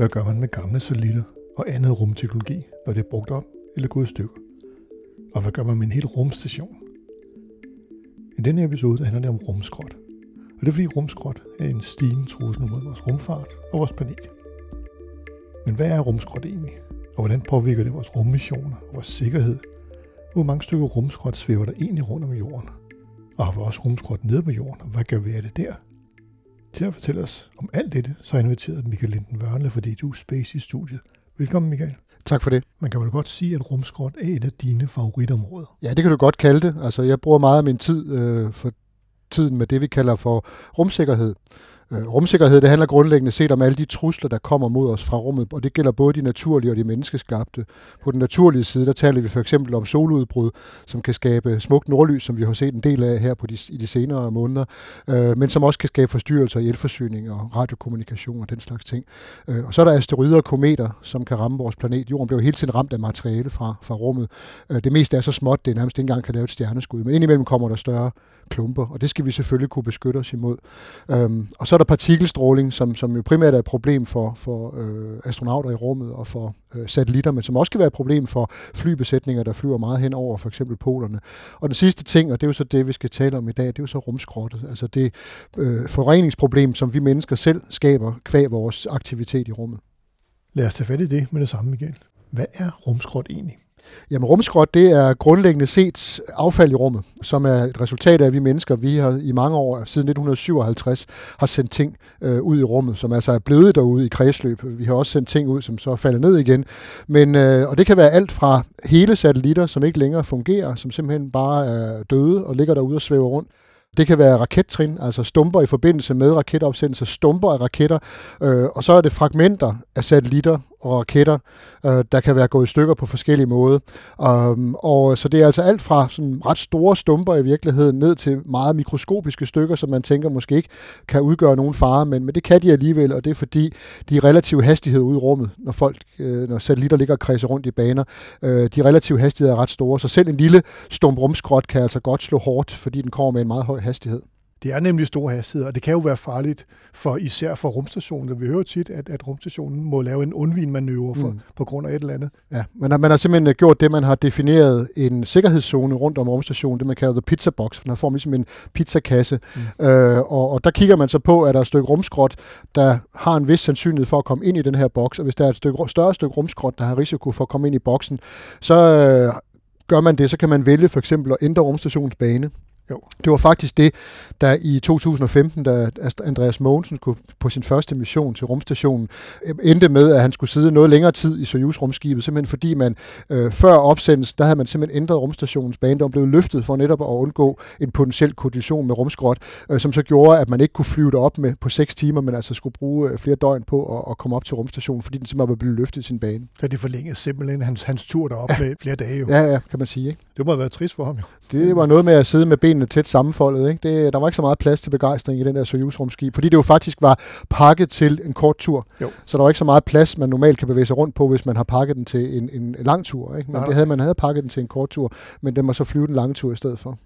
Hvad gør man med gamle satellitter og andet rumteknologi, når det er brugt op eller gået i stykker? Og hvad gør man med en hel rumstation? I denne episode handler det om rumskrot. Og det er fordi rumskrot er en stigende trussel mod vores rumfart og vores planet. Men hvad er rumskrot egentlig? Og hvordan påvirker det vores rummissioner og vores sikkerhed? Hvor mange stykker rumskrot svæver der egentlig rundt om jorden? Og har vi også rumskrot nede på jorden, og hvad gør vi af det der? Til at fortælle os om alt dette, så har jeg inviteret Michael Linden Vørnle fra DTU Space i studiet. Velkommen, Michael. Tak for det. Man kan vel godt sige, at rumskrot er et af dine favoritområder. Ja, det kan du godt kalde det. Altså, jeg bruger meget af min tid øh, for tiden med det, vi kalder for rumsikkerhed. Øh, rumsikkerhed, det handler grundlæggende set om alle de trusler, der kommer mod os fra rummet, og det gælder både de naturlige og de menneskeskabte. På den naturlige side, der taler vi for eksempel om soludbrud, som kan skabe smukt nordlys, som vi har set en del af her på de, i de senere måneder, øh, men som også kan skabe forstyrrelser i elforsyning og radiokommunikation og den slags ting. Øh, og så er der asteroider og kometer, som kan ramme vores planet. Jorden bliver hele tiden ramt af materiale fra, fra rummet. Øh, det meste er så småt, det nærmest ikke engang kan lave et stjerneskud, men indimellem kommer der større klumper, og det skal vi selvfølgelig kunne beskytte os imod. Øh, og så er der partikelstråling, som, som jo primært er et problem for, for øh, astronauter i rummet og for øh, satellitter, men som også kan være et problem for flybesætninger, der flyver meget hen over for eksempel polerne. Og den sidste ting, og det er jo så det, vi skal tale om i dag, det er jo så rumskrottet, altså det øh, forureningsproblem, som vi mennesker selv skaber kvæg vores aktivitet i rummet. Lad os tage fat i det med det samme igen. Hvad er rumskrot egentlig? Jamen rumskrot, det er grundlæggende set affald i rummet, som er et resultat af, at vi mennesker, vi har i mange år, siden 1957, har sendt ting øh, ud i rummet, som altså er blevet derude i kredsløb. Vi har også sendt ting ud, som så er faldet ned igen. Men, øh, og det kan være alt fra hele satellitter, som ikke længere fungerer, som simpelthen bare er døde og ligger derude og svæver rundt, det kan være rakettrin, altså stumper i forbindelse med raketopsendelser, stumper af raketter, øh, og så er det fragmenter af satellitter og raketter, øh, der kan være gået i stykker på forskellige måder. Um, og øh, så det er altså alt fra sådan ret store stumper i virkeligheden ned til meget mikroskopiske stykker, som man tænker måske ikke kan udgøre nogen fare, men, men det kan de alligevel, og det er fordi de relative hastighed ude i rummet, når folk, øh, når satellitter ligger og kredser rundt i baner. Øh, de relative hastigheder er ret store, så selv en lille stump rumskrot kan altså godt slå hårdt, fordi den kommer med en meget høj hastighed. Det er nemlig stor hastighed, og det kan jo være farligt, for især for rumstationen. Vi hører tit, at, at rumstationen må lave en undvinmanøvre for, mm. på grund af et eller andet. Ja, man har, man har simpelthen gjort det, man har defineret en sikkerhedszone rundt om rumstationen, det man kalder the pizza box, for den får ligesom en pizzakasse. Mm. Øh, og, og der kigger man så på, at der er et stykke rumskrot, der har en vis sandsynlighed for at komme ind i den her boks, og hvis der er et stykke, større stykke rumskrot, der har risiko for at komme ind i boksen, så øh, gør man det, så kan man vælge for eksempel at ændre rumstationens bane. Jo. Det var faktisk det, der i 2015, da Andreas Mogensen kunne på sin første mission til rumstationen, øh, endte med, at han skulle sidde noget længere tid i Soyuz-rumskibet, simpelthen fordi man øh, før opsendelsen, der havde man simpelthen ændret rumstationens bane, der blev løftet for netop at undgå en potentiel kollision med rumskrot, øh, som så gjorde, at man ikke kunne flyve op med på 6 timer, men altså skulle bruge øh, flere døgn på at, at komme op til rumstationen, fordi den simpelthen var blevet løftet i sin bane. Så det forlængede simpelthen hans, hans tur derop ja. med flere dage jo. Ja, ja, kan man sige. Ikke? Det må have været trist for ham jo. Det var noget med at sidde med benene tæt sammenfoldet. Ikke? Det, der var ikke så meget plads til begejstring i den der Soyuz-rumskib, fordi det jo faktisk var pakket til en kort tur. Jo. Så der var ikke så meget plads, man normalt kan bevæge sig rundt på, hvis man har pakket den til en, en lang tur. Ikke? Men nej, det havde, man havde pakket den til en kort tur, men den må så flyve den lange tur i stedet for.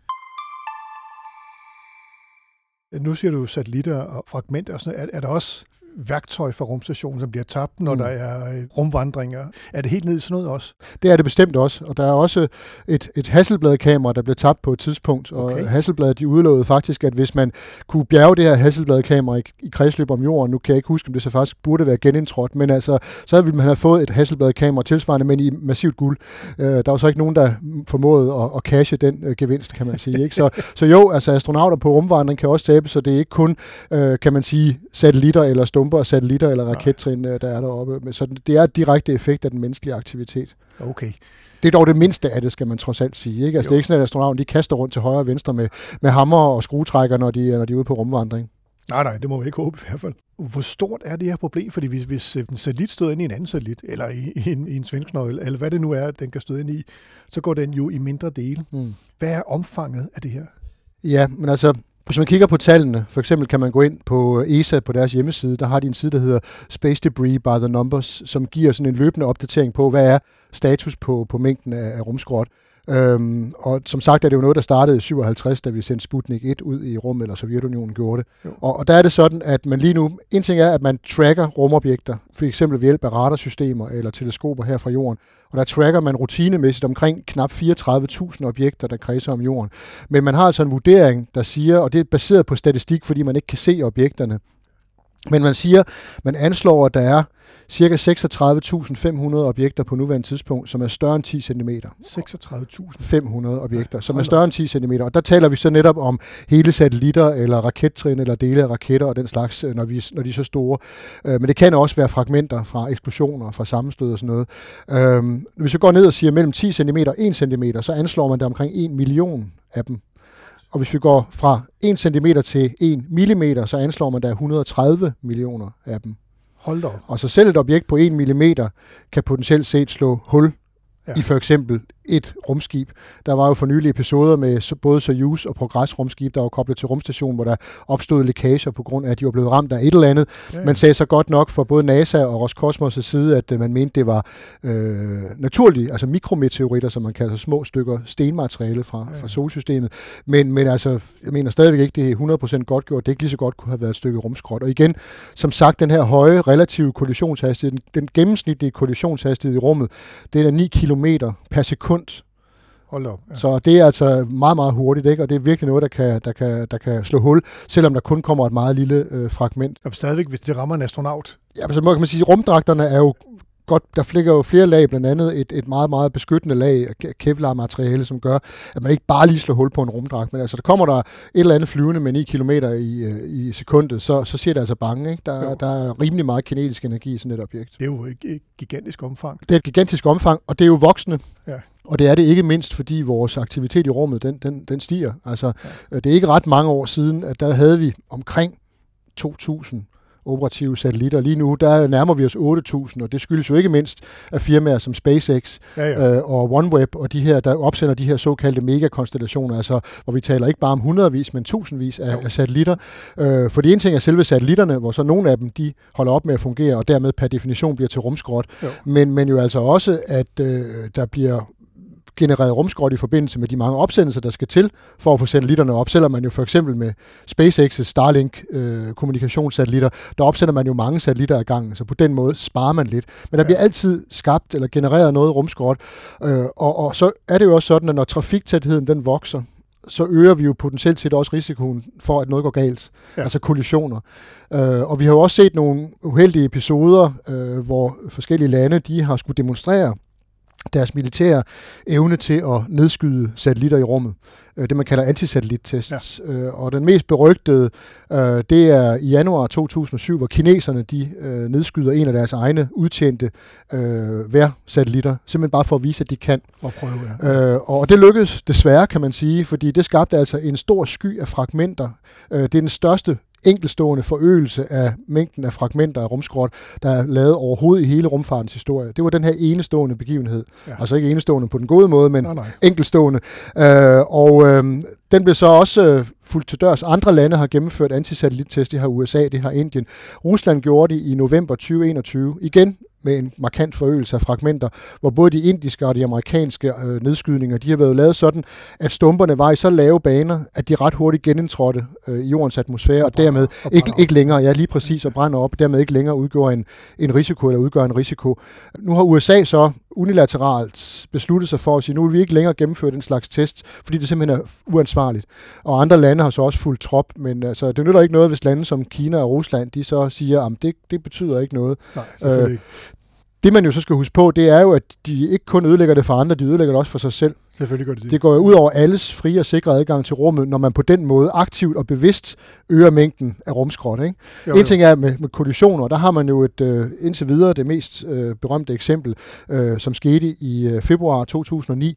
Nu siger du satellitter og fragmenter og sådan Er, er der også værktøj for rumstationen, som bliver tabt, når mm. der er øh, rumvandringer. Er det helt ned i sådan noget også? Det er det bestemt også, og der er også et, et Hasselblad-kamera, der blev tabt på et tidspunkt, okay. og Hasselblad de udlovede faktisk, at hvis man kunne bjerge det her Hasselblad-kamera i, i kredsløb om jorden, nu kan jeg ikke huske, om det så faktisk burde være genindtrådt, men altså, så ville man have fået et Hasselblad-kamera tilsvarende, men i massivt guld. Uh, der var så ikke nogen, der formåede at, at cashe den uh, gevinst, kan man sige. Ikke? Så, så jo, altså astronauter på rumvandring kan også tabe, så det er ikke kun, uh, kan man sige, satellitter eller stå stumper, satellitter eller rakettrin, øh, der er deroppe. Så det er direkte effekt af den menneskelige aktivitet. Okay. Det er dog det mindste af det, skal man trods alt sige. Ikke? Altså, det er ikke sådan, at astronauten de kaster rundt til højre og venstre med, med hammer og skruetrækker, når de, når de er ude på rumvandring. Nej, nej, det må vi ikke håbe i hvert fald. Hvor stort er det her problem? Fordi hvis, hvis en satellit støder ind i en anden satellit, eller i, i en, i en svensknøgle, eller hvad det nu er, den kan støde ind i, så går den jo i mindre dele. Mm. Hvad er omfanget af det her? Ja, men altså, hvis man kigger på tallene, for eksempel kan man gå ind på øh, ESA på deres hjemmeside, der har de en side, der hedder Space Debris by the Numbers, som giver sådan en løbende opdatering på, hvad er status på, på mængden af, af rumskrot. Øhm, og som sagt er det jo noget, der startede i 57, da vi sendte Sputnik 1 ud i rummet, eller Sovjetunionen gjorde det. Og, og der er det sådan, at man lige nu, en ting er, at man tracker rumobjekter, for eksempel ved hjælp af radarsystemer eller teleskoper her fra jorden, og der tracker man rutinemæssigt omkring knap 34.000 objekter, der kredser om jorden. Men man har altså en vurdering, der siger, og det er baseret på statistik, fordi man ikke kan se objekterne, men man siger, man anslår, at der er ca. 36.500 objekter på nuværende tidspunkt, som er større end 10 cm. 36.500 objekter, som er større end 10 cm. Og der taler vi så netop om hele satellitter, eller rakettrin, eller dele af raketter og den slags, øh, når, vi, når de er så store. Øh, men det kan også være fragmenter fra eksplosioner, fra sammenstød og sådan noget. Øh, hvis vi går ned og siger mellem 10 cm og 1 cm, så anslår man der omkring 1 million af dem. Og hvis vi går fra 1 cm til 1 mm, så anslår man, der er 130 millioner af dem. Hold da. Og så selv et objekt på 1 mm kan potentielt set slå hul ja. i for eksempel et rumskib. Der var jo for nylig episoder med både Soyuz og Progress rumskib, der var koblet til rumstationen, hvor der opstod lækager på grund af, at de var blevet ramt af et eller andet. Ja. Man sagde så godt nok fra både NASA og Roscosmos' side, at øh, man mente, det var øh, naturligt, altså mikrometeoritter, som man kalder små stykker stenmateriale fra, ja. fra solsystemet. Men, men altså, jeg mener stadigvæk ikke, det er 100% godt gjort. Det ikke lige så godt kunne have været et stykke rumskrot. Og igen, som sagt, den her høje relative kollisionshastighed, den, den gennemsnitlige kollisionshastighed i rummet, det er 9 km per sekund. Hold op. Ja. Så det er altså meget, meget hurtigt, ikke? og det er virkelig noget, der kan, der kan, der kan slå hul, selvom der kun kommer et meget lille øh, fragment. Og stadigvæk, hvis det rammer en astronaut. Ja, så må man sige, rumdragterne er jo godt, der fligger jo flere lag, blandt andet et, et meget, meget beskyttende lag af Kevlar-materiale, som gør, at man ikke bare lige slår hul på en rumdragt, men altså der kommer der et eller andet flyvende med 9 km i, øh, i sekundet, så, så siger det altså bange. Ikke? Der, der er rimelig meget kinetisk energi i sådan et objekt. Det er jo et, et gigantisk omfang. Det er et gigantisk omfang, og det er jo voksne. Ja. Og det er det ikke mindst, fordi vores aktivitet i rummet, den, den, den stiger. Altså, ja. Det er ikke ret mange år siden, at der havde vi omkring 2.000 operative satellitter. Lige nu, der nærmer vi os 8.000, og det skyldes jo ikke mindst af firmaer som SpaceX ja, ja. Øh, og OneWeb, og de her, der opsender de her såkaldte megakonstellationer, altså hvor vi taler ikke bare om hundredvis, men tusindvis af, af satellitter. Øh, for det ene ting er selve satellitterne, hvor så nogle af dem, de holder op med at fungere, og dermed per definition bliver til rumskrot. Men, men jo altså også, at øh, der bliver genereret rumskrot i forbindelse med de mange opsendelser, der skal til for at få satellitterne op. Selvom man jo for eksempel med SpaceX's Starlink øh, kommunikationssatellitter, der opsender man jo mange satellitter ad gangen, så på den måde sparer man lidt. Men der bliver altid skabt eller genereret noget rumskrot, øh, og, og så er det jo også sådan, at når trafiktætheden den vokser, så øger vi jo potentielt set også risikoen for, at noget går galt. Ja. Altså kollisioner. Øh, og vi har jo også set nogle uheldige episoder, øh, hvor forskellige lande de har skulle demonstrere deres evne til at nedskyde satellitter i rummet. Øh, det, man kalder antisatellittests. Ja. Øh, og den mest berygtede, øh, det er i januar 2007, hvor kineserne de nedskyder en af deres egne udtjente værsatellitter, simpelthen bare for at vise, at de kan. Og prøve, ja. Og det lykkedes desværre, kan man sige, fordi det skabte altså en stor sky af fragmenter. Det er den største enkelstående forøgelse af mængden af fragmenter af rumskrot, der er lavet overhovedet i hele rumfartens historie. Det var den her enestående begivenhed. Ja. Altså ikke enestående på den gode måde, men nej, nej. enkelstående. Øh, og øh, den blev så også øh, fuldt til dørs. Andre lande har gennemført antisatellittest. Det har USA, det har Indien. Rusland gjorde det i november 2021. Igen med en markant forøgelse af fragmenter, hvor både de indiske og de amerikanske øh, nedskydninger, de har været lavet sådan, at stumperne var i så lave baner, at de ret hurtigt genindtrådte øh, i jordens atmosfære, og, og dermed og ikke, ikke længere, ja lige præcis, og brænder op, dermed ikke længere udgjorde en, en risiko, eller udgør en risiko. Nu har USA så unilateralt besluttet sig for at sige, nu vil vi ikke længere gennemføre den slags test, fordi det simpelthen er uansvarligt. Og andre lande har så også fuldt trop, men altså, det nytter ikke noget, hvis lande som Kina og Rusland, de så siger, at det, det betyder ikke noget. Nej, øh, det man jo så skal huske på, det er jo, at de ikke kun ødelægger det for andre, de ødelægger det også for sig selv. Selvfølgelig gør det det. Det går jo ud over alles frie og sikre adgang til rummet, når man på den måde aktivt og bevidst øger mængden af rumskrot. Ikke? Jo, jo. En ting er med, med kollisioner, der har man jo et øh, indtil videre det mest øh, berømte eksempel, øh, som skete i øh, februar 2009,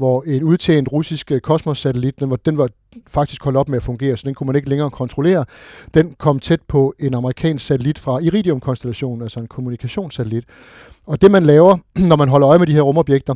hvor en udtjent russisk øh, kosmossatellit, den var, den var faktisk holdt op med at fungere, så den kunne man ikke længere kontrollere. Den kom tæt på en amerikansk satellit fra Iridium-konstellationen, altså en kommunikationssatellit. Og det man laver, når man holder øje med de her rumobjekter,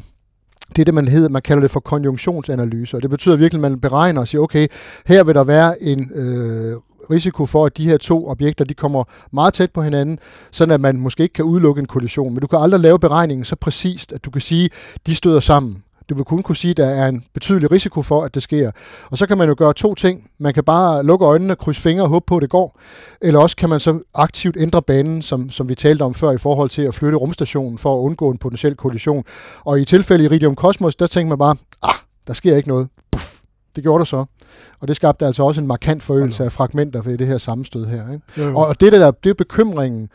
det er det, man, hedder, man kalder det for konjunktionsanalyse, og det betyder virkelig, at man beregner og siger, okay, her vil der være en øh, risiko for, at de her to objekter de kommer meget tæt på hinanden, sådan at man måske ikke kan udelukke en kollision. Men du kan aldrig lave beregningen så præcist, at du kan sige, at de støder sammen. Du vil kun kunne sige, at der er en betydelig risiko for, at det sker. Og så kan man jo gøre to ting. Man kan bare lukke øjnene, krydse fingre og håbe på, at det går. Eller også kan man så aktivt ændre banen, som, som vi talte om før, i forhold til at flytte rumstationen for at undgå en potentiel kollision. Og i tilfælde Iridium Cosmos, der tænker man bare, ah, der sker ikke noget. Puff, det gjorde der så. Og det skabte altså også en markant forøgelse af fragmenter ved det her sammenstød her. Ikke? Jo, jo. Og det der, det er bekymringen,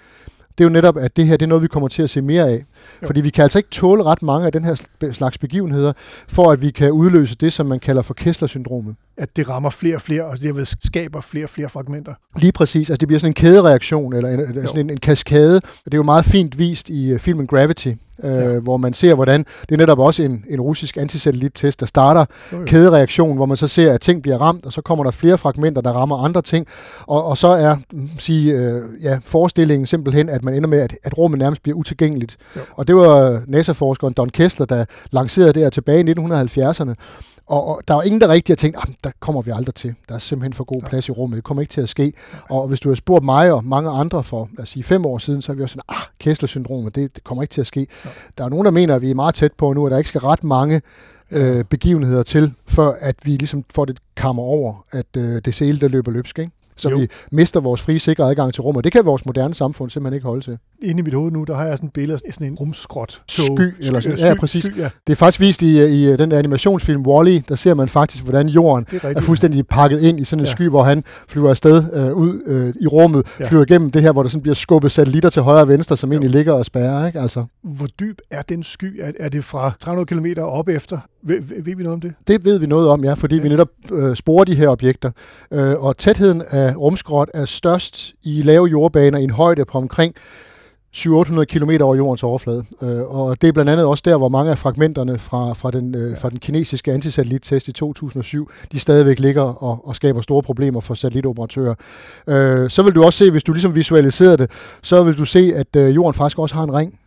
det er jo netop, at det her det er noget, vi kommer til at se mere af. Jo. Fordi vi kan altså ikke tåle ret mange af den her slags begivenheder, for at vi kan udløse det, som man kalder for Kessler-syndromet. At det rammer flere og flere, og det skaber flere og flere fragmenter. Lige præcis. Altså det bliver sådan en kædereaktion, eller en, sådan en, en kaskade. Det er jo meget fint vist i øh, filmen Gravity, øh, ja. hvor man ser, hvordan det er netop også en, en russisk antisatellittest, der starter jo, jo. kædereaktion, hvor man så ser, at ting bliver ramt, og så kommer der flere fragmenter, der rammer andre ting, og, og så er mm, sige, øh, ja, forestillingen simpelthen, at man ender med, at, at rummet nærmest bliver utilgængeligt. Jo. Og det var NASA-forskeren Don Kessler, der lancerede det her tilbage i 1970'erne, og, og der var ingen, der rigtig har tænkt, at der kommer vi aldrig til. Der er simpelthen for god plads i rummet. Det kommer ikke til at ske. Og hvis du har spurgt mig og mange andre for, lad os sige, fem år siden, så har vi også sådan, ah, Kessler-syndromet, det, det kommer ikke til at ske. Ja. Der er nogen, der mener, at vi er meget tæt på nu, at der ikke skal ret mange øh, begivenheder til, før at vi ligesom får det kammer over, at øh, det hele, der løber løbsk. Ikke? Så jo. vi mister vores frie, sikre adgang til rummet. Det kan vores moderne samfund simpelthen ikke holde til. Inde i mit hoved nu, der har jeg sådan et billede af sådan en rumskrot. Sky, eller sky, ja, præcis. Sky, ja. Det er faktisk vist i, i den animationsfilm Wall-E, der ser man faktisk, hvordan jorden er, er fuldstændig pakket ind i sådan en ja. sky, hvor han flyver afsted øh, ud øh, i rummet, ja. flyver igennem det her, hvor der sådan bliver skubbet satellitter til højre og venstre, som jo. egentlig ligger og spærrer. Ikke? Altså. Hvor dyb er den sky? Er, er det fra 300 km op efter? Ved, ved vi noget om det? Det ved vi noget om, ja, fordi ja. vi netop øh, sporer de her objekter. Øh, og tætheden af rumskrot er størst i lave jordbaner i en højde på omkring 700-800 km over jordens overflade. Øh, og det er blandt andet også der, hvor mange af fragmenterne fra, fra, den, øh, fra den kinesiske antisatellittest i 2007, de stadigvæk ligger og, og skaber store problemer for satellitoperatører. Øh, så vil du også se, hvis du ligesom visualiserer det, så vil du se, at øh, jorden faktisk også har en ring.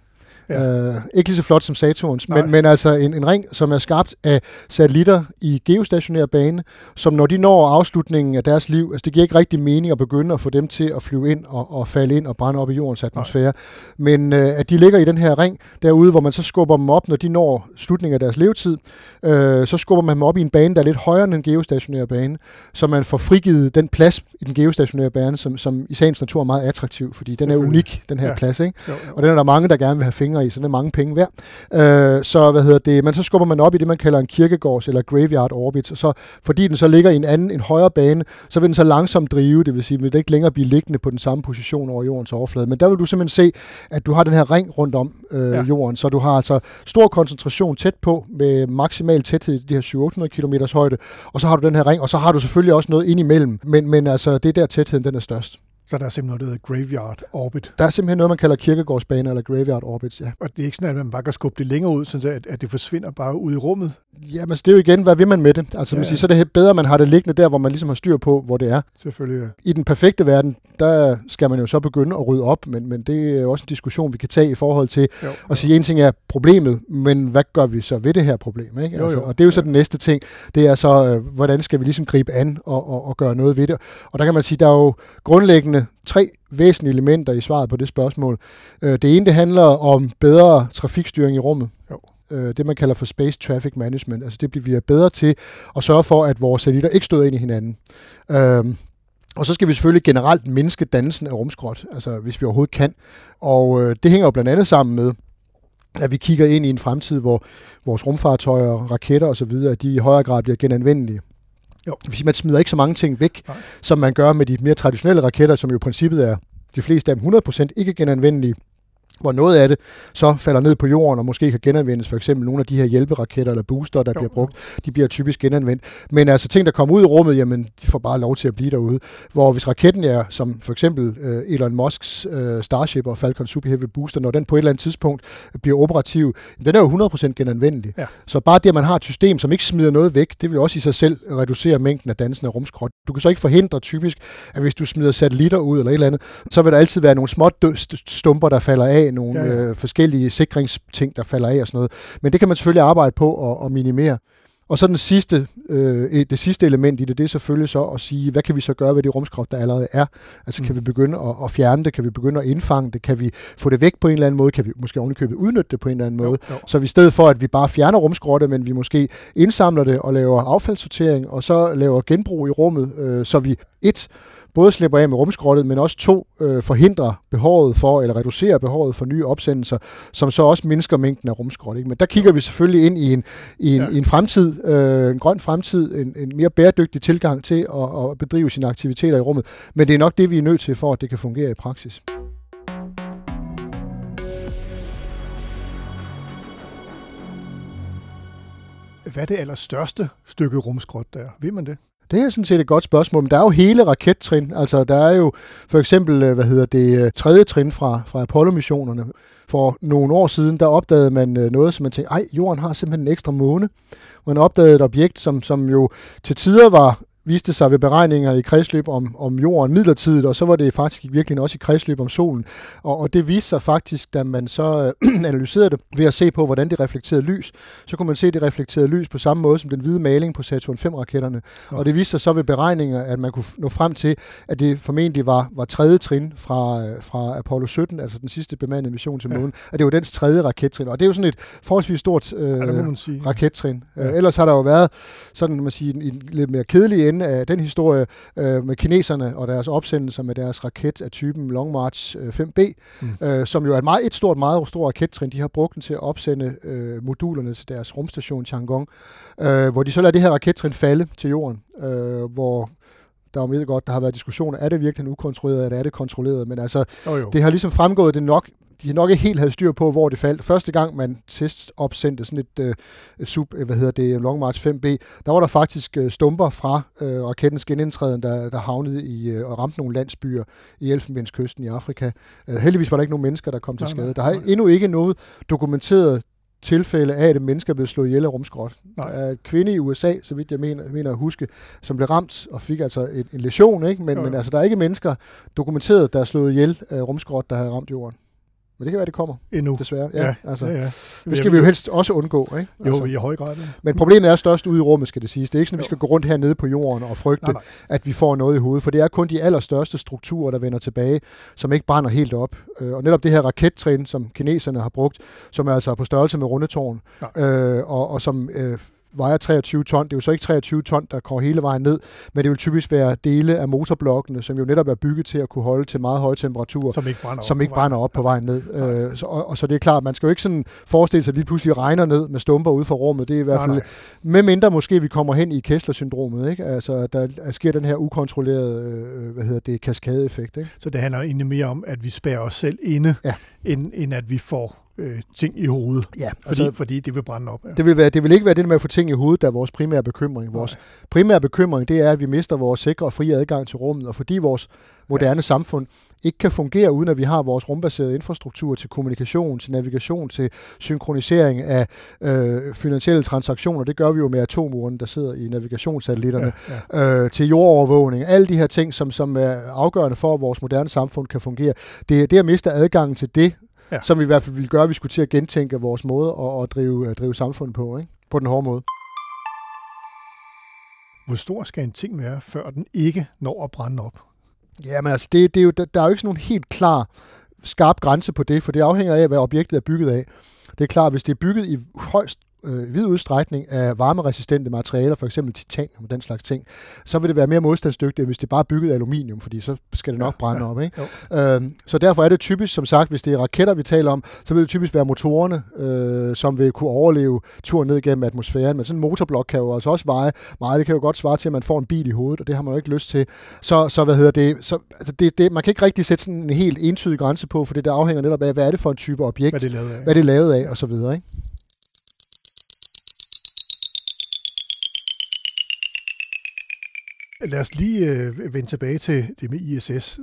Ja. Øh, ikke lige så flot som Saturns, men, men altså en, en ring, som er skabt af satellitter i geostationær bane, som når de når afslutningen af deres liv, altså det giver ikke rigtig mening at begynde at få dem til at flyve ind og, og falde ind og brænde op i jordens atmosfære. Nej. Men øh, at de ligger i den her ring derude, hvor man så skubber dem op, når de når slutningen af deres levetid, øh, så skubber man dem op i en bane, der er lidt højere end en geostationær bane, så man får frigivet den plads i den geostationære bane, som, som i sagens natur er meget attraktiv, fordi den er unik, den her ja. plads. Ikke? Jo, jo. Og den er der mange, der gerne vil have fingre i, så det er mange penge værd. Øh, så hvad hedder det, men så skubber man op i det, man kalder en kirkegårds eller graveyard orbit, og så fordi den så ligger i en anden, en højere bane, så vil den så langsomt drive, det vil sige, vil det ikke længere blive liggende på den samme position over jordens overflade. Men der vil du simpelthen se, at du har den her ring rundt om øh, ja. jorden, så du har altså stor koncentration tæt på, med maksimal tæthed i de her 700-800 km højde, og så har du den her ring, og så har du selvfølgelig også noget ind imellem, men, men altså, det er der tætheden den er størst. Så der er simpelthen noget, der hedder graveyard orbit. Der er simpelthen noget, man kalder kirkegårdsbane eller graveyard orbits, ja. Og det er ikke sådan, at man bare kan skubbe det længere ud, så at, at det forsvinder bare ud i rummet? Ja, men det er jo igen, hvad vil man med det? Altså, ja, ja. så er det bedre, at man har det liggende der, hvor man ligesom har styr på, hvor det er. Selvfølgelig, ja. I den perfekte verden, der skal man jo så begynde at rydde op, men, men det er jo også en diskussion, vi kan tage i forhold til jo, at sige, en ting er problemet, men hvad gør vi så ved det her problem? Ikke? Altså, jo. Og det er jo så ja. den næste ting, det er så, øh, hvordan skal vi ligesom gribe an og, og, og gøre noget ved det? Og der kan man sige, der er jo grundlæggende tre væsentlige elementer i svaret på det spørgsmål. Øh, det ene, det handler om bedre trafikstyring i rummet. Jo. Øh, det, man kalder for Space Traffic Management. Altså det bliver vi bedre til at sørge for, at vores satellitter ikke støder ind i hinanden. Øhm, og så skal vi selvfølgelig generelt mindske dannelsen af rumskrot, altså hvis vi overhovedet kan. Og øh, det hænger jo blandt andet sammen med, at vi kigger ind i en fremtid, hvor vores rumfartøjer, raketter osv., de i højere grad bliver genanvendelige. Jo. Man smider ikke så mange ting væk, Nej. som man gør med de mere traditionelle raketter, som jo i princippet er de fleste af dem 100% ikke genanvendelige. Hvor noget af det så falder ned på jorden og måske kan genanvendes. For eksempel nogle af de her hjælperaketter eller booster, der jo. bliver brugt, de bliver typisk genanvendt. Men altså ting, der kommer ud i rummet, jamen de får bare lov til at blive derude. Hvor hvis raketten er, som for eksempel øh, Elon Musks øh, Starship og Falcon Super Heavy Booster, når den på et eller andet tidspunkt bliver operativ, den er jo 100% genanvendelig. Ja. Så bare det, at man har et system, som ikke smider noget væk, det vil også i sig selv reducere mængden af dansende rumskrot. Du kan så ikke forhindre typisk, at hvis du smider satellitter ud eller et eller andet, så vil der altid være nogle små stumper, der falder af, nogle ja, ja. Øh, forskellige sikringsting, der falder af og sådan noget. Men det kan man selvfølgelig arbejde på at, at minimere. Og så den sidste, øh, det sidste element i det, det er selvfølgelig så at sige, hvad kan vi så gøre ved det rumskrot, der allerede er? Altså mm. kan vi begynde at, at fjerne det? Kan vi begynde at indfange det? Kan vi få det væk på en eller anden måde? Kan vi måske ovenikøbet udnytte det på en eller anden måde? Jo, jo. Så vi i stedet for, at vi bare fjerner rumskrottet, men vi måske indsamler det og laver affaldssortering, og så laver genbrug i rummet, øh, så vi et både slipper af med rumskrottet, men også to øh, forhindrer behovet for, eller reducerer behovet for nye opsendelser, som så også mindsker mængden af rumskrot. Ikke? Men der kigger vi selvfølgelig ind i en, i en, ja. i en fremtid, øh, en grøn fremtid, en, en mere bæredygtig tilgang til at, at bedrive sine aktiviteter i rummet. Men det er nok det, vi er nødt til, for at det kan fungere i praksis. Hvad er det allerstørste stykke rumskrot der? Ved man det? Det er sådan set et godt spørgsmål, men der er jo hele rakettrin. Altså, der er jo for eksempel, øh, hvad hedder det, øh, tredje trin fra, fra Apollo-missionerne. For nogle år siden, der opdagede man øh, noget, som man tænkte, ej, jorden har simpelthen en ekstra måne. Man opdagede et objekt, som, som jo til tider var viste sig ved beregninger i kredsløb om, om jorden midlertidigt, og så var det faktisk virkelig også i kredsløb om solen. Og, og det viste sig faktisk, da man så øh, analyserede det ved at se på, hvordan det reflekterede lys, så kunne man se, det reflekterede lys på samme måde som den hvide maling på Saturn 5-raketterne. Ja. Og det viste sig så ved beregninger, at man kunne nå frem til, at det formentlig var, var tredje trin fra, øh, fra Apollo 17, altså den sidste bemandede mission til månen, ja. at det var dens tredje rakettrin. Og det er jo sådan et forholdsvis stort øh, ja, rakettrin. Ja. Øh, ellers har der jo været sådan, man sige, en, en lidt mere kedelig ende af den historie øh, med kineserne og deres opsendelser med deres raket af typen Long March 5B, øh, mm. øh, som jo er et, meget, et stort, meget stort rakettrin. De har brugt den til at opsende øh, modulerne til deres rumstation Tiangong, øh, hvor de så lader det her rakettrin falde til jorden, øh, hvor der er jo godt, der har været diskussioner, er det virkelig ukontrolleret, eller er det kontrolleret, men altså, oh, jo. det har ligesom fremgået, det nok de har nok ikke helt havde styr på, hvor det faldt. Første gang, man testopsendte sådan et, øh, et sub, øh, hvad hedder det, Long March 5B, der var der faktisk øh, stumper fra øh, rakettens genindtræden, der, der havnede i øh, og ramte nogle landsbyer i Elfenbenskysten i Afrika. Øh, heldigvis var der ikke nogen mennesker, der kom til skade. Der har endnu ikke noget dokumenteret tilfælde af, at et menneske er blevet slået ihjel af rumskrot. Der er et kvinde i USA, så vidt jeg mener, mener at huske, som blev ramt og fik altså en, en lesion, ikke? Men, men altså, der er ikke mennesker dokumenteret, der er slået ihjel af rumskrot, der har ramt jorden. Men det kan være, det kommer. Endnu. Desværre. Ja, ja, altså, ja, ja. Det skal vi jo helst også undgå. Ikke? Altså. Jo, i høj grad. Ja. Men problemet er størst ude i rummet, skal det siges. Det er ikke sådan, at vi skal gå rundt hernede på jorden og frygte, nej, nej. at vi får noget i hovedet. For det er kun de allerstørste strukturer, der vender tilbage, som ikke brænder helt op. Øh, og netop det her rakettrin, som kineserne har brugt, som er altså på størrelse med rundetårn, øh, og, og som øh, vejer 23 ton. Det er jo så ikke 23 ton, der går hele vejen ned, men det vil typisk være dele af motorblokkene, som jo netop er bygget til at kunne holde til meget høje temperaturer, som ikke brænder som op, ikke brænder op på vejen ned. Ja. Øh, så, og, og så det er klart, man skal jo ikke sådan forestille sig, at lige pludselig regner ned med stumper ude fra rummet. Det er i hvert fald, nej, nej. med mindre måske vi kommer hen i Kessler-syndromet, ikke? Altså, der sker den her ukontrollerede, øh, hvad hedder det, kaskadeeffekt. Ikke? Så det handler egentlig mere om, at vi spærer os selv inde, ja. end, end at vi får øh, ting i hovedet, ja, fordi, altså, fordi det vil brænde op. Ja. Det, vil være, det vil ikke være det med at få ting i hovedet, der er vores primære bekymring. Vores Nej. primære bekymring, det er, at vi mister vores sikre og frie adgang til rummet, og fordi vores moderne ja. samfund ikke kan fungere, uden at vi har vores rumbaserede infrastruktur til kommunikation, til navigation, til synkronisering af øh, finansielle transaktioner. Det gør vi jo med atomurene, der sidder i navigationssatellitterne, ja, ja. Øh, til jordovervågning. Alle de her ting, som, som er afgørende for, at vores moderne samfund kan fungere. Det, det at miste adgangen til det, ja. som vi i hvert fald ville gøre, at vi skulle til at gentænke vores måde at, at drive, at drive samfundet på, ikke? på den hårde måde. Hvor stor skal en ting være, før den ikke når at brænde op? Jamen altså, det, det er jo, der, der er jo ikke sådan nogen helt klar, skarp grænse på det, for det afhænger af, hvad objektet er bygget af. Det er klart, hvis det er bygget i højst øh, vid udstrækning af varmeresistente materialer, for eksempel titanium og den slags ting, så vil det være mere modstandsdygtigt, end hvis det bare er bygget af aluminium, fordi så skal det nok ja, brænde ja, op. Ikke? Øhm, så derfor er det typisk, som sagt, hvis det er raketter, vi taler om, så vil det typisk være motorerne, øh, som vil kunne overleve turen ned gennem atmosfæren. Men sådan en motorblok kan jo altså også veje meget. Det kan jo godt svare til, at man får en bil i hovedet, og det har man jo ikke lyst til. Så, så hvad hedder det? Så, altså det, det, man kan ikke rigtig sætte sådan en helt entydig grænse på, for det der afhænger netop af, hvad er det for en type objekt, hvad det er lavet af, hvad det er lavet af og så videre. Ikke? Lad os lige øh, vende tilbage til det med ISS.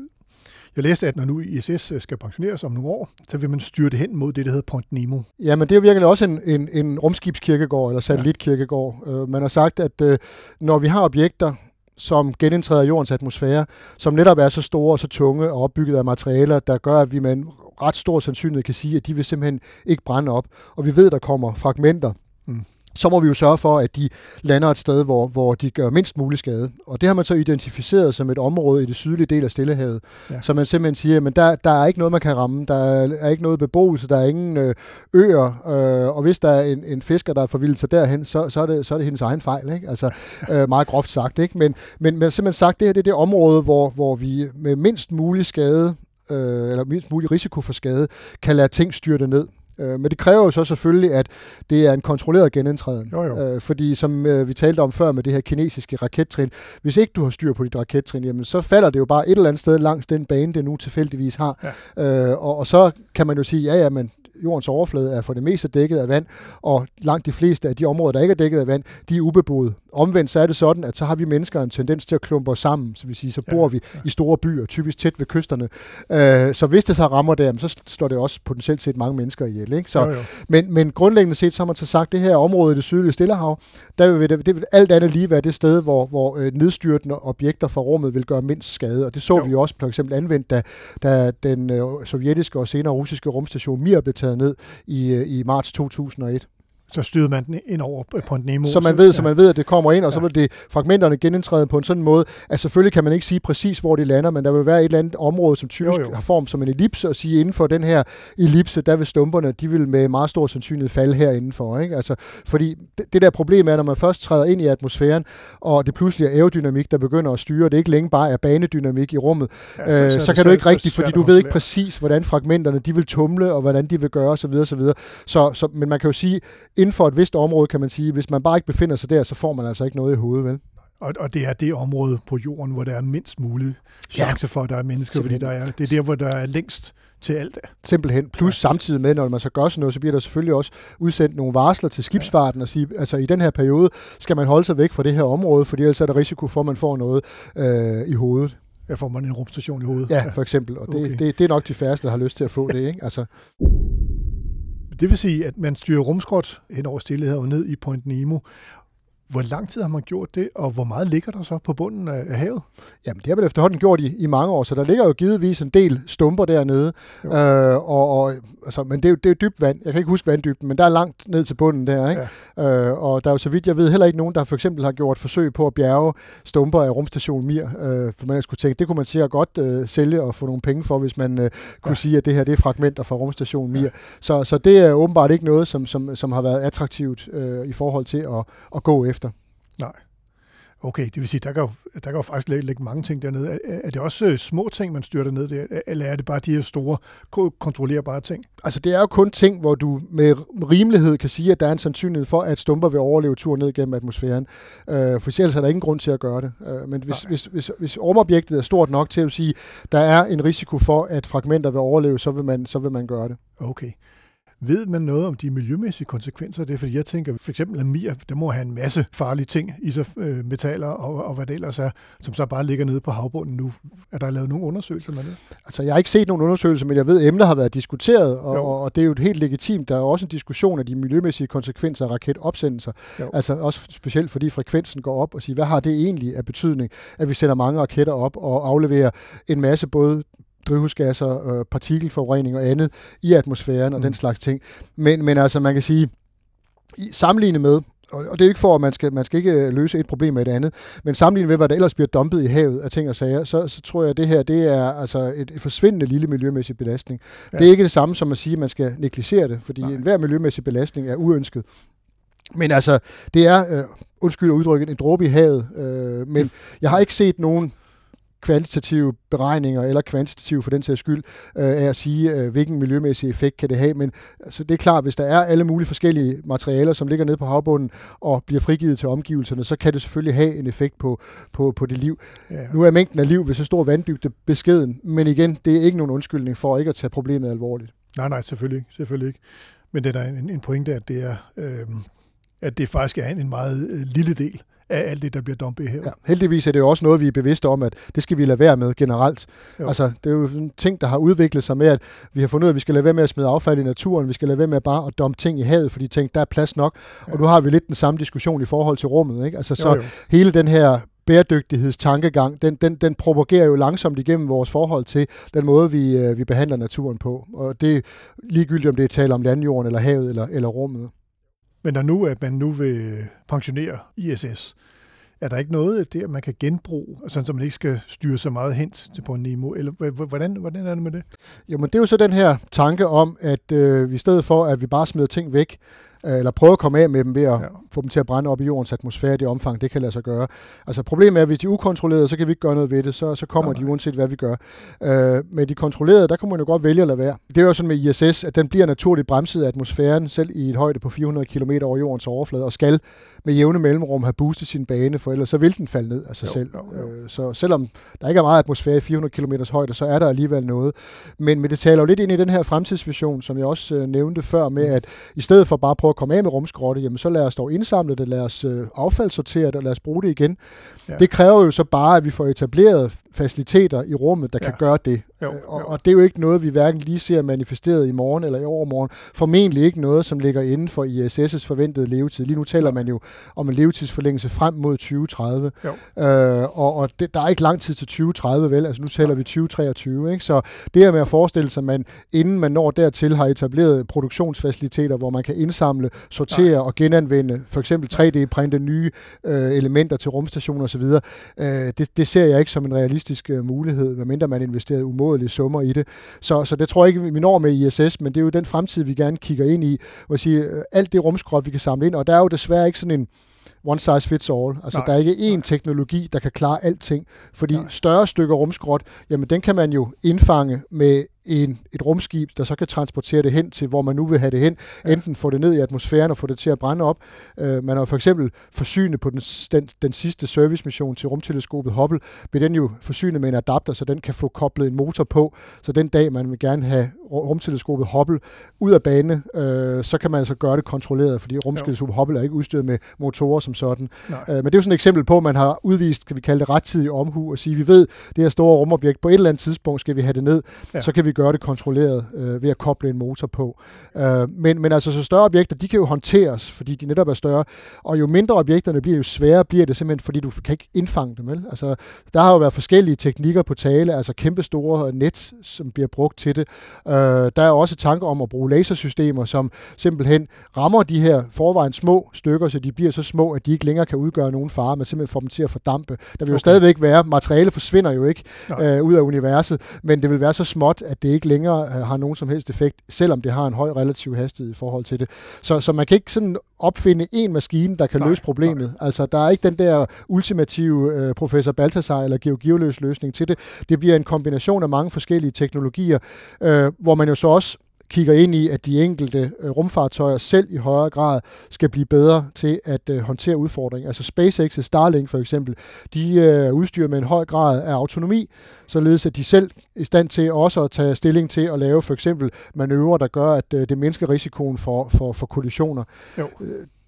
Jeg læste, at når nu ISS øh, skal pensioneres om nogle år, så vil man styre det hen mod det, der hedder Point Nemo. Ja, men det er virkelig også en, en, en rumskibskirkegård eller satellitkirkegård. Ja. Uh, man har sagt, at uh, når vi har objekter, som genindtræder jordens atmosfære, som netop er så store og så tunge og opbygget af materialer, der gør, at vi med en ret stor sandsynlighed kan sige, at de vil simpelthen ikke brænde op. Og vi ved, at der kommer fragmenter mm så må vi jo sørge for, at de lander et sted, hvor, hvor de gør mindst mulig skade. Og det har man så identificeret som et område i det sydlige del af Stillehavet. Ja. Så man simpelthen siger, men der, der er ikke noget, man kan ramme. Der er ikke noget beboelse, der er ingen øh, øer. Øh, og hvis der er en, en fisker, der er forvildet sig derhen, så, så, er det, så er det hendes egen fejl. Ikke? Altså øh, meget groft sagt. Ikke? Men, men, men simpelthen sagt, det her det er det område, hvor, hvor vi med mindst mulig skade øh, eller mindst mulig risiko for skade, kan lade ting styrte ned. Øh, men det kræver jo så selvfølgelig, at det er en kontrolleret genindtræden. Jo, jo. Øh, fordi som øh, vi talte om før med det her kinesiske rakettrin, hvis ikke du har styr på dit rakettrin, jamen så falder det jo bare et eller andet sted langs den bane, det nu tilfældigvis har. Ja. Øh, og, og så kan man jo sige, ja ja, men jordens overflade er for det meste dækket af vand, og langt de fleste af de områder, der ikke er dækket af vand, de er ubeboede. Omvendt så er det sådan, at så har vi mennesker en tendens til at klumpe os sammen, så, vil sige, så bor ja, vi ja. i store byer, typisk tæt ved kysterne. Øh, så hvis det så rammer der, så står det også potentielt set mange mennesker ihjel. Ikke? Så, jo, jo. Men, men grundlæggende set, så har man så sagt, det her område i det sydlige Stillehav, der vil det, det vil alt andet lige være det sted, hvor, hvor øh, nedstyrtende objekter fra rummet vil gøre mindst skade. Og det så jo. vi også for eksempel anvendt, da, da den øh, sovjetiske og senere russiske rumstation Mir blev taget ned i, øh, i marts 2001 så styrede man den ind over på en Nemo. Så man ved, ja. så man ved, at det kommer ind, og ja. så vil det fragmenterne genindtræde på en sådan måde, at selvfølgelig kan man ikke sige præcis, hvor de lander, men der vil være et eller andet område, som typisk jo, jo. har form som en ellipse, og sige, inden for den her ellipse, der vil stumperne, de vil med meget stor sandsynlighed falde her indenfor. Ikke? Altså, fordi det, det der problem er, når man først træder ind i atmosfæren, og det pludselig er aerodynamik, der begynder at styre, det ikke længe bare er banedynamik i rummet, ja, så, øh, så, så, så kan du ikke rigtigt, fordi du ved ikke præcis, hvordan fragmenterne de vil tumle, og hvordan de vil gøre osv. osv. Så, så, men man kan jo sige, inden for et vist område, kan man sige, hvis man bare ikke befinder sig der, så får man altså ikke noget i hovedet, vel? Og, og det er det område på jorden, hvor der er mindst mulig chance ja. for, at der er mennesker, fordi der er, det er der, hvor der er længst til alt. Simpelthen. Plus ja. samtidig med, når man så gør sådan noget, så bliver der selvfølgelig også udsendt nogle varsler til skibsfarten og sige, altså i den her periode skal man holde sig væk fra det her område, fordi ellers er der risiko for, at man får noget øh, i hovedet. Ja, får man en rumstation i hovedet. Ja, for eksempel. Og det, okay. det, det er nok de færreste, der har lyst til at få det. Ikke? Altså. Det vil sige, at man styrer rumskrot hen over Stillehavet ned i Point Nemo, hvor lang tid har man gjort det, og hvor meget ligger der så på bunden af, af havet? Jamen, det har man efterhånden gjort i, i mange år, så der ligger jo givetvis en del stumper dernede. Øh, og, og, altså, men det er, jo, det er jo dybt vand. Jeg kan ikke huske vanddybden, men der er langt ned til bunden der. Ikke? Ja. Øh, og der er jo så vidt jeg ved heller ikke nogen, der for eksempel har gjort forsøg på at bjerge stumper af rumstation Mir. Øh, for man skulle tænke, det kunne man sikkert godt øh, sælge og få nogle penge for, hvis man øh, kunne ja. sige, at det her det er fragmenter fra rumstation Mir. Ja. Så, så det er åbenbart ikke noget, som, som, som har været attraktivt øh, i forhold til at, at gå efter. Nej. Okay, det vil sige, der kan jo, der kan jo faktisk ligge mange ting dernede. Er, er det også øh, små ting, man styrer dernede der, eller er det bare de her store, kontrollerbare ting? Altså, det er jo kun ting, hvor du med rimelighed kan sige, at der er en sandsynlighed for, at stumper vil overleve tur ned gennem atmosfæren. Øh, for ellers er der ingen grund til at gøre det. Øh, men hvis, hvis, hvis, hvis rumobjektet er stort nok til at sige, der er en risiko for, at fragmenter vil overleve, så vil man, så vil man gøre det. Okay. Ved man noget om de miljømæssige konsekvenser af det? Fordi jeg tænker, for eksempel amir, der må have en masse farlige ting i sig, øh, metaller og, og hvad det ellers er, som så bare ligger nede på havbunden nu. Er der lavet nogle undersøgelser med det? Altså, jeg har ikke set nogen undersøgelser, men jeg ved, at emnet har været diskuteret, og, og det er jo helt legitimt. Der er også en diskussion af de miljømæssige konsekvenser af raketopsendelser. Jo. Altså også specielt fordi frekvensen går op og siger, hvad har det egentlig af betydning, at vi sender mange raketter op og afleverer en masse både drivhusgasser, øh, partikelforurening og andet i atmosfæren og mm. den slags ting. Men, men altså, man kan sige, sammenlignet med, og det er ikke for, at man skal, man skal ikke øh, løse et problem med et andet, men sammenlignet med, hvad der ellers bliver dumpet i havet af ting og sager, så, så tror jeg, at det her det er altså et, et forsvindende lille miljømæssig belastning. Ja. Det er ikke det samme som at sige, at man skal negligere det, fordi Nej. enhver miljømæssig belastning er uønsket. Men altså, det er, øh, undskyld udtrykket, en dråbe i havet, øh, men jeg har ikke set nogen kvantitative beregninger, eller kvantitative for den sags skyld, øh, af at sige, øh, hvilken miljømæssig effekt kan det have. Men altså, det er klart, hvis der er alle mulige forskellige materialer, som ligger nede på havbunden og bliver frigivet til omgivelserne, så kan det selvfølgelig have en effekt på, på, på det liv. Ja. Nu er mængden af liv ved så stor vanddybde beskeden, men igen, det er ikke nogen undskyldning for ikke at tage problemet alvorligt. Nej, nej, selvfølgelig. Selvfølgelig ikke. Men det er en, en pointe, at det er, øh, at det faktisk er en meget øh, lille del af alt det, der bliver dumpet her. Ja, heldigvis er det jo også noget, vi er bevidste om, at det skal vi lade være med generelt. Jo. Altså, det er jo en ting, der har udviklet sig med, at vi har fundet ud af, at vi skal lade være med at smide affald i naturen, vi skal lade være med bare at dumpe ting i havet, fordi tænk, der er plads nok. Ja. Og nu har vi lidt den samme diskussion i forhold til rummet. Ikke? Altså, så jo, jo. hele den her bæredygtighedstankegang, den, den, den propagerer jo langsomt igennem vores forhold til den måde, vi, øh, vi behandler naturen på. Og det er ligegyldigt, om det er tale om landjorden, eller havet, eller, eller rummet. Men når nu, at man nu vil pensionere ISS, er der ikke noget der, man kan genbruge, altså sådan så man ikke skal styre så meget hen til på en Nemo? Eller hvordan, hvordan er det med det? Jo, men det er jo så den her tanke om, at øh, i stedet for, at vi bare smider ting væk, eller prøve at komme af med dem ved at ja. få dem til at brænde op i jordens atmosfære i det omfang, det kan lade sig gøre. Altså problemet er, at hvis de er ukontrollerede, så kan vi ikke gøre noget ved det, så, så kommer ja, de uanset hvad vi gør. Øh, med de kontrollerede, der kan man jo godt vælge at lade være. Det er jo sådan med ISS, at den bliver naturligt bremset af atmosfæren, selv i et højde på 400 km over jordens overflade, og skal med jævne mellemrum have boostet sin bane, for ellers så vil den falde ned af sig jo, selv. Jo, jo. Øh, så selvom der ikke er meget atmosfære i 400 km højde, så er der alligevel noget. Men, men det taler jo lidt ind i den her fremtidsvision, som jeg også øh, nævnte før, med mm. at i stedet for bare at prøve at komme af med rumskrotte, jamen så lad os dog indsamle det, lad os øh, affaldssortere det, og lad os bruge det igen. Ja. Det kræver jo så bare, at vi får etableret faciliteter i rummet, der ja. kan gøre det. Jo, øh, og, jo. og det er jo ikke noget, vi hverken lige ser manifesteret i morgen eller i overmorgen. Formentlig ikke noget, som ligger inden for ISS' forventede levetid. Lige nu taler man jo om en levetidsforlængelse frem mod 2030. Jo. Øh, og og det, der er ikke lang tid til 2030, vel? Altså nu taler ja. vi 2023, ikke? Så det her med at forestille sig, at man inden man når dertil har etableret produktionsfaciliteter, hvor man kan indsamle, sortere ja. og genanvende, for eksempel 3D-printe nye øh, elementer til rumstationer osv., øh, det, det ser jeg ikke som en realistisk øh, mulighed, medmindre man investerer umådelige summer i det. Så, så det tror jeg ikke, vi når med ISS, men det er jo den fremtid, vi gerne kigger ind i, hvor sige, øh, alt det rumskrot, vi kan samle ind, og der er jo desværre ikke sådan en one size fits all. Altså, nej, der er ikke én nej. teknologi, der kan klare alting. Fordi nej. større stykker rumskrot, jamen den kan man jo indfange med en, et rumskib, der så kan transportere det hen til, hvor man nu vil have det hen. Ja. Enten få det ned i atmosfæren og få det til at brænde op. Uh, man har for eksempel forsynet på den, den, den sidste servicemission til rumteleskopet Hubble, bliver den jo forsynet med en adapter, så den kan få koblet en motor på. Så den dag, man vil gerne have rumteleskopet Hubble ud af bane, uh, så kan man altså gøre det kontrolleret, fordi rumteleskopet Hubble er ikke udstyret med motorer som sådan. Uh, men det er jo sådan et eksempel på, at man har udvist, kan vi kalde det rettidig omhu, og sige, vi ved, det her store rumobjekt, på et eller andet tidspunkt skal vi have det ned, ja. så kan vi gøre det kontrolleret øh, ved at koble en motor på. Øh, men, men altså så større objekter, de kan jo håndteres, fordi de netop er større, og jo mindre objekterne bliver, jo sværere bliver det simpelthen, fordi du kan ikke indfange dem. Vel? Altså, der har jo været forskellige teknikker på tale, altså kæmpe store net, som bliver brugt til det. Øh, der er også tanker om at bruge lasersystemer, som simpelthen rammer de her forvejen små stykker, så de bliver så små, at de ikke længere kan udgøre nogen fare, men simpelthen får dem til at fordampe. Der vil okay. jo stadigvæk være, materiale forsvinder jo ikke øh, ud af universet, men det vil være så småt, at det ikke længere øh, har nogen som helst effekt, selvom det har en høj relativ hastighed i forhold til det. Så, så man kan ikke sådan opfinde en maskine, der kan nej, løse problemet. Nej. Altså, der er ikke den der ultimative øh, professor Balthasar eller georgioløs løsning til det. Det bliver en kombination af mange forskellige teknologier, øh, hvor man jo så også kigger ind i, at de enkelte øh, rumfartøjer selv i højere grad skal blive bedre til at øh, håndtere udfordringer. Altså SpaceX og Starlink for eksempel, de øh, er udstyret med en høj grad af autonomi, således at de selv er i stand til også at tage stilling til at lave for eksempel manøvrer, der gør, at det mindsker risikoen for, for, for kollisioner. Jo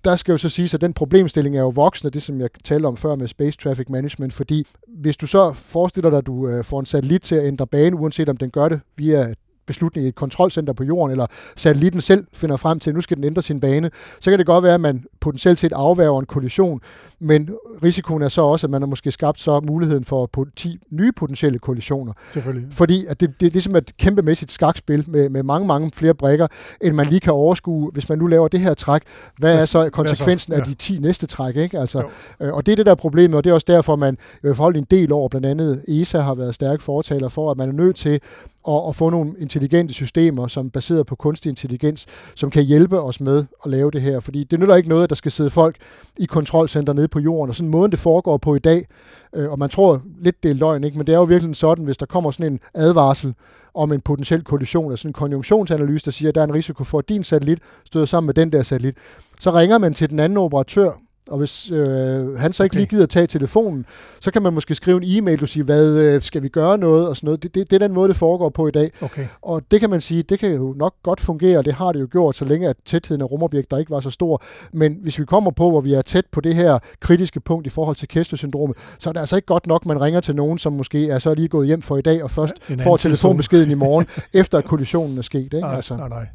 der skal jo så sige, at den problemstilling er jo voksende, det som jeg talte om før med Space Traffic Management, fordi hvis du så forestiller dig, at du får en satellit til at ændre bane, uanset om den gør det via beslutning i et kontrolcenter på jorden, eller satellitten selv finder frem til, at nu skal den ændre sin bane, så kan det godt være, at man potentielt set afværger en kollision, men risikoen er så også, at man har måske skabt så muligheden for 10 nye potentielle kollisioner. Selvfølgelig. Fordi at det, det, er ligesom et kæmpemæssigt skakspil med, med mange, mange flere brækker, end man lige kan overskue, hvis man nu laver det her træk. Hvad er så konsekvensen af de 10 næste træk? Ikke? Altså, øh, og det er det der problemet, og det er også derfor, man i hvert fald en del år, blandt andet ESA har været stærk fortaler for, at man er nødt til og, og få nogle intelligente systemer, som er baseret på kunstig intelligens, som kan hjælpe os med at lave det her. Fordi det nytter ikke noget, at der skal sidde folk i kontrolcenter nede på jorden, og sådan måden det foregår på i dag, øh, og man tror lidt, det er løgn, ikke? men det er jo virkelig sådan, hvis der kommer sådan en advarsel om en potentiel kollision, altså en konjunktionsanalyse, der siger, at der er en risiko for, at din satellit støder sammen med den der satellit, så ringer man til den anden operatør, og hvis øh, han så ikke okay. lige gider tage telefonen, så kan man måske skrive en e-mail, og sige, hvad øh, skal vi gøre noget, og sådan noget. Det, det, det er den måde, det foregår på i dag. Okay. Og det kan man sige, det kan jo nok godt fungere, og det har det jo gjort, så længe at tætheden af rumobjekter ikke var så stor. Men hvis vi kommer på, hvor vi er tæt på det her kritiske punkt i forhold til Kessler-syndromet, så er det altså ikke godt nok, man ringer til nogen, som måske er så lige gået hjem for i dag, og først ja, får telefonbeskeden i morgen, efter at kollisionen er sket. Ikke? Nej, altså. nej, nej.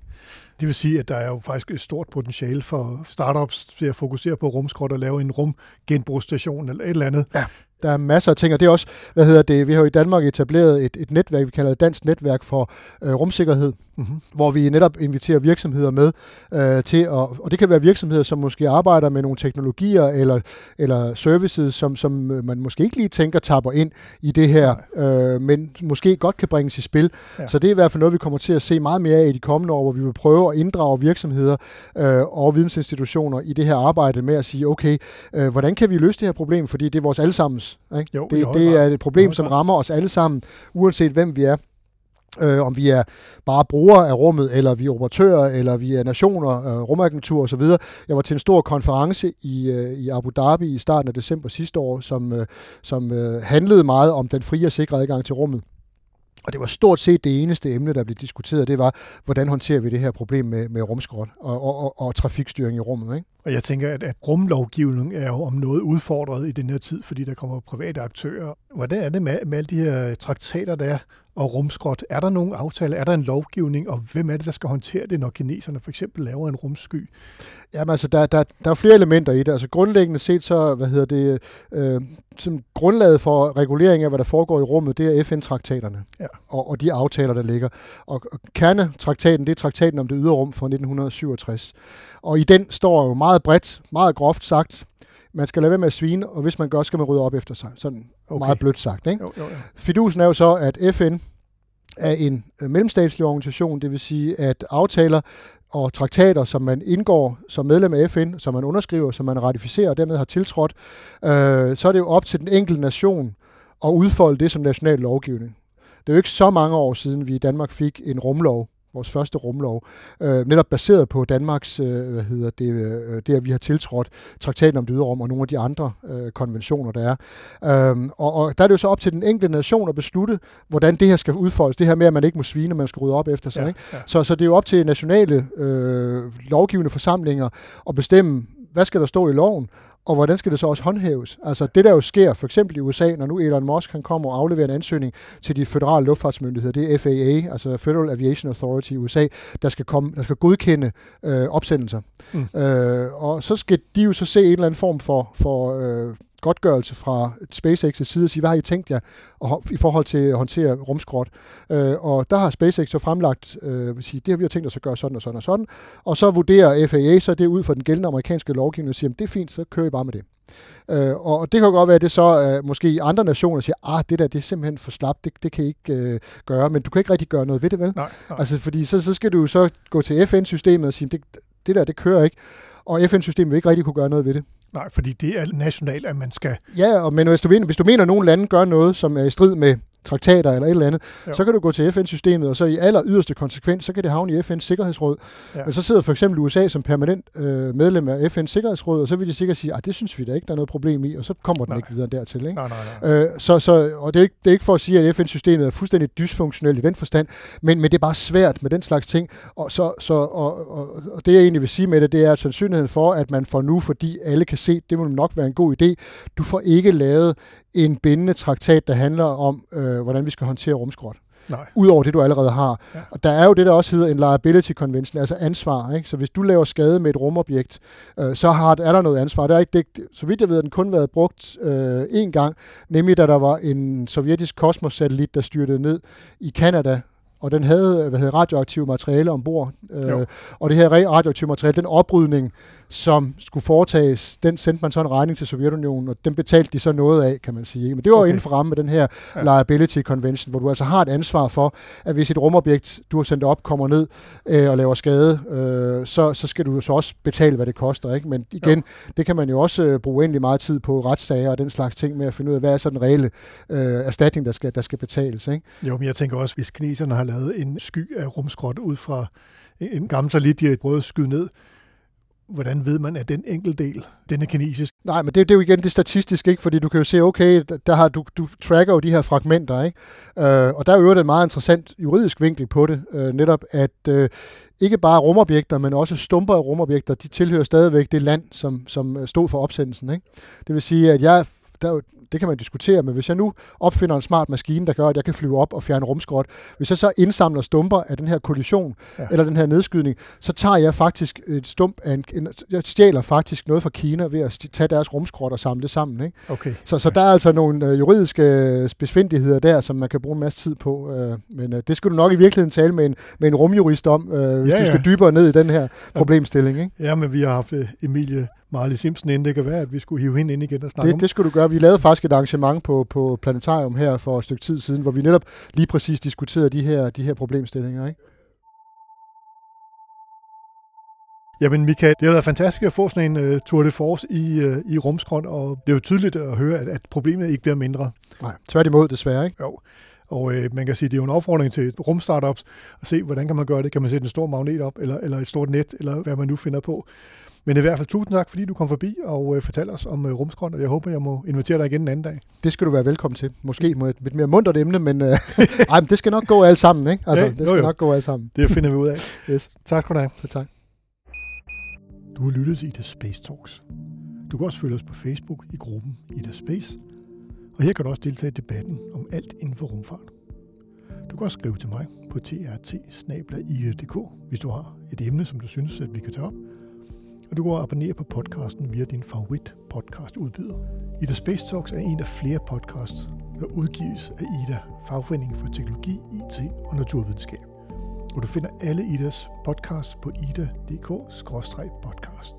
Det vil sige, at der er jo faktisk et stort potentiale for startups til at fokusere på rumskrot og lave en rumgenbrugsstation eller et eller andet. Ja. Der er masser af ting, og det er også, hvad hedder det, vi har jo i Danmark etableret et, et netværk, vi kalder det Dansk Netværk for øh, Rumsikkerhed, mm-hmm. hvor vi netop inviterer virksomheder med øh, til, at, og det kan være virksomheder, som måske arbejder med nogle teknologier eller, eller services, som, som man måske ikke lige tænker tapper ind i det her, øh, men måske godt kan bringes i spil. Ja. Så det er i hvert fald noget, vi kommer til at se meget mere af i de kommende år, hvor vi vil prøve at inddrage virksomheder øh, og vidensinstitutioner i det her arbejde med at sige, okay, øh, hvordan kan vi løse det her problem, fordi det er vores allesammens ikke? Jo, det, det er et problem, som rammer os alle sammen, uanset hvem vi er. Øh, om vi er bare brugere af rummet, eller vi er operatører, eller vi er nationer, øh, rumagentur osv. Jeg var til en stor konference i, øh, i Abu Dhabi i starten af december sidste år, som, øh, som øh, handlede meget om den frie og sikre adgang til rummet. Og det var stort set det eneste emne, der blev diskuteret, det var, hvordan håndterer vi det her problem med, med rumskrot og, og, og, og trafikstyring i rummet. Ikke? Og jeg tænker, at, at rumlovgivning er jo om noget udfordret i den her tid, fordi der kommer private aktører. Hvordan er det med, med alle de her traktater, der er og rumskrot? Er der nogen aftale? Er der en lovgivning? Og hvem er det, der skal håndtere det, når kineserne for eksempel laver en rumsky? Jamen altså, der, der, der er flere elementer i det. Altså grundlæggende set så, hvad hedder det, øh, som grundlaget for regulering af, hvad der foregår i rummet, det er FN-traktaterne ja. og, og de aftaler, der ligger. Og, og kernetraktaten, det er traktaten om det ydre rum fra 1967. Og i den står jo meget bredt, meget groft sagt, man skal lade være med at svine, og hvis man gør, skal man rydde op efter sig. Sådan okay. meget blødt sagt. Ikke? Jo, jo, jo. Fidusen er jo så, at FN er en øh, mellemstatslig organisation, det vil sige, at aftaler og traktater, som man indgår som medlem af FN, som man underskriver, som man ratificerer og dermed har tiltrådt, øh, så er det jo op til den enkelte nation at udfolde det som national lovgivning. Det er jo ikke så mange år siden, vi i Danmark fik en rumlov, vores første rumlov, øh, netop baseret på Danmarks, øh, hvad hedder det, øh, det, at vi har tiltrådt traktaten om det ydre rum og nogle af de andre øh, konventioner, der er. Øh, og, og der er det jo så op til den enkelte nation at beslutte, hvordan det her skal udfoldes. Det her med, at man ikke må svine, man skal rydde op efter sig. Ja, ikke? Ja. Så, så det er jo op til nationale øh, lovgivende forsamlinger at bestemme, hvad skal der stå i loven, og hvordan skal det så også håndhæves? Altså det, der jo sker, for eksempel i USA, når nu Elon Musk han kommer og afleverer en ansøgning til de federale luftfartsmyndigheder, det er FAA, altså Federal Aviation Authority i USA, der skal, komme, der skal godkende øh, opsendelser. Mm. Øh, og så skal de jo så se en eller anden form for, for øh, godtgørelse fra SpaceX' side og sige, hvad har I tænkt jer i forhold til at håndtere rumskrot? Øh, og der har SpaceX så fremlagt, øh, vil sige, det har vi jo tænkt os at gøre sådan og sådan og sådan, og så vurderer FAA så det ud fra den gældende amerikanske lovgivning og siger, det er fint, så kører I bare med det. Øh, og det kan godt være, at det så øh, måske andre nationer siger, ah, det der, det er simpelthen for slapt, det, det kan I ikke øh, gøre, men du kan ikke rigtig gøre noget ved det, vel? Nej, nej. Altså, fordi så, så skal du så gå til FN-systemet og sige, det, det der, det kører ikke, og FN-systemet vil ikke rigtig kunne gøre noget ved det. Nej, fordi det er nationalt, at man skal... Ja, og, men hvis du, hvis du mener, at nogle lande gør noget, som er i strid med traktater eller et eller andet, jo. så kan du gå til FN-systemet, og så i aller yderste konsekvens, så kan det havne i FN's Sikkerhedsråd. Ja. Men så sidder for eksempel USA som permanent øh, medlem af FN's Sikkerhedsråd, og så vil de sikkert sige, at det synes vi da ikke, der er noget problem i, og så kommer den nej. ikke videre dertil. Ikke? Nej, nej, nej. Øh, så, så, og det er, ikke, det er ikke for at sige, at FN-systemet er fuldstændig dysfunktionelt i den forstand, men, men det er bare svært med den slags ting. Og, så, så, og, og, og det jeg egentlig vil sige med det, det er at sandsynligheden for, at man får nu, fordi alle kan se, det vil nok være en god idé, du får ikke lavet en bindende traktat, der handler om, øh, hvordan vi skal håndtere rumskrot. Nej. Udover det, du allerede har. Ja. Og der er jo det, der også hedder en liability convention, altså ansvar. Ikke? Så hvis du laver skade med et rumobjekt, øh, så har, er der noget ansvar. Der er ikke, det, så vidt jeg ved, at den kun været brugt øh, én gang, nemlig da der var en sovjetisk kosmossatellit, der styrtede ned i Kanada og den havde hvad hedder, radioaktive materiale ombord. Jo. Øh, og det her radioaktive materiale, den oprydning, som skulle foretages, den sendte man så en regning til Sovjetunionen, og den betalte de så noget af, kan man sige. Men det var okay. Inden for ramme med den her Ja. liability convention, hvor du altså har et ansvar for, at hvis et rumobjekt, du har sendt op, kommer ned øh, og laver skade, øh, så, så skal du jo så også betale, hvad det koster. Ikke? Men igen, jo. det kan man jo også øh, bruge endelig meget tid på retssager og den slags ting med at finde ud af, hvad er så den reelle øh, erstatning, der skal, der skal betales. Ikke? Jo, men jeg tænker også, hvis kineserne har lavet en sky af rumskrot ud fra en gammel satellit, de har prøvet at skyde ned, hvordan ved man, at den enkelte del, den er kinesisk? Nej, men det, det er jo igen det statistiske, ikke? fordi du kan jo se, okay, der- har, du, du tracker jo de her fragmenter, ikke? Øh, og der er jo en meget interessant juridisk vinkel på det, øh, netop at øh, ikke bare rumobjekter, men også stumper af rumobjekter, de tilhører stadigvæk det land, som, som øh, stod for opsendelsen. Ikke? Det vil sige, at jeg, der, jo- det kan man diskutere, men hvis jeg nu opfinder en smart maskine, der gør, at jeg kan flyve op og fjerne rumskrot, hvis jeg så indsamler stumper af den her kollision, Ja. eller den her nedskydning, så tager jeg faktisk et stump af en, en jeg stjæler faktisk noget fra Kina ved at tage deres rumskrot og samle det sammen. Ikke? Okay. Så, så der er altså nogle øh, juridiske øh, spidsfindigheder der, som man kan bruge en masse tid på. Øh, men øh, det skulle du nok i virkeligheden tale med en, med en rumjurist om, øh, hvis Ja, ja, du skal dybere ned i den her problemstilling. Ikke? Ja, men vi har haft øh, Emilie Marley Simpson inde. Det kan være, at vi skulle hive hende ind igen og snakke om Det, det skulle du gøre. Vi lavede faktisk et arrangement på, på Planetarium her for et stykke tid siden, hvor vi netop lige præcis diskuterede de her, de her problemstillinger. Ikke? Jamen Michael, det har været fantastisk at få sådan en uh, tour de force i, uh, i rumskrot, og det er jo tydeligt at høre, at, at problemet ikke bliver mindre. Nej, tværtimod desværre. Ikke? Jo. Og øh, man kan sige, det er jo en opfordring til rumstartups at se, hvordan kan man gøre det. Kan man sætte en stor magnet op, eller, eller et stort net, eller hvad man nu finder på. Men i hvert fald tusind tak, fordi du kom forbi og øh, fortalte os om øh, rumskrot, og jeg håber, jeg må invitere dig igen en anden dag. Det skal du være velkommen til. Måske med et lidt mere muntert emne, men, øh, ej, men det skal nok gå alt sammen. Ikke? Altså, Ja, det jo, skal jo. nok gå alt sammen. Det finder vi ud af. Yes. Tak skal du have. Så tak. Du har lyttet til Ida Space Talks. Du kan også følge os på Facebook i gruppen Ida Space. Og her kan du også deltage i debatten om alt inden for rumfart. Du kan også skrive til mig på trt hvis du har et emne, som du synes, at vi kan tage op. Og du kan abonnere på podcasten via din favorit podcast udbyder. Ida Space Talks er en af flere podcasts, der udgives af Ida, Fagforeningen for Teknologi, IT og Naturvidenskab. Og du finder alle Idas podcasts på ida.dk-podcast.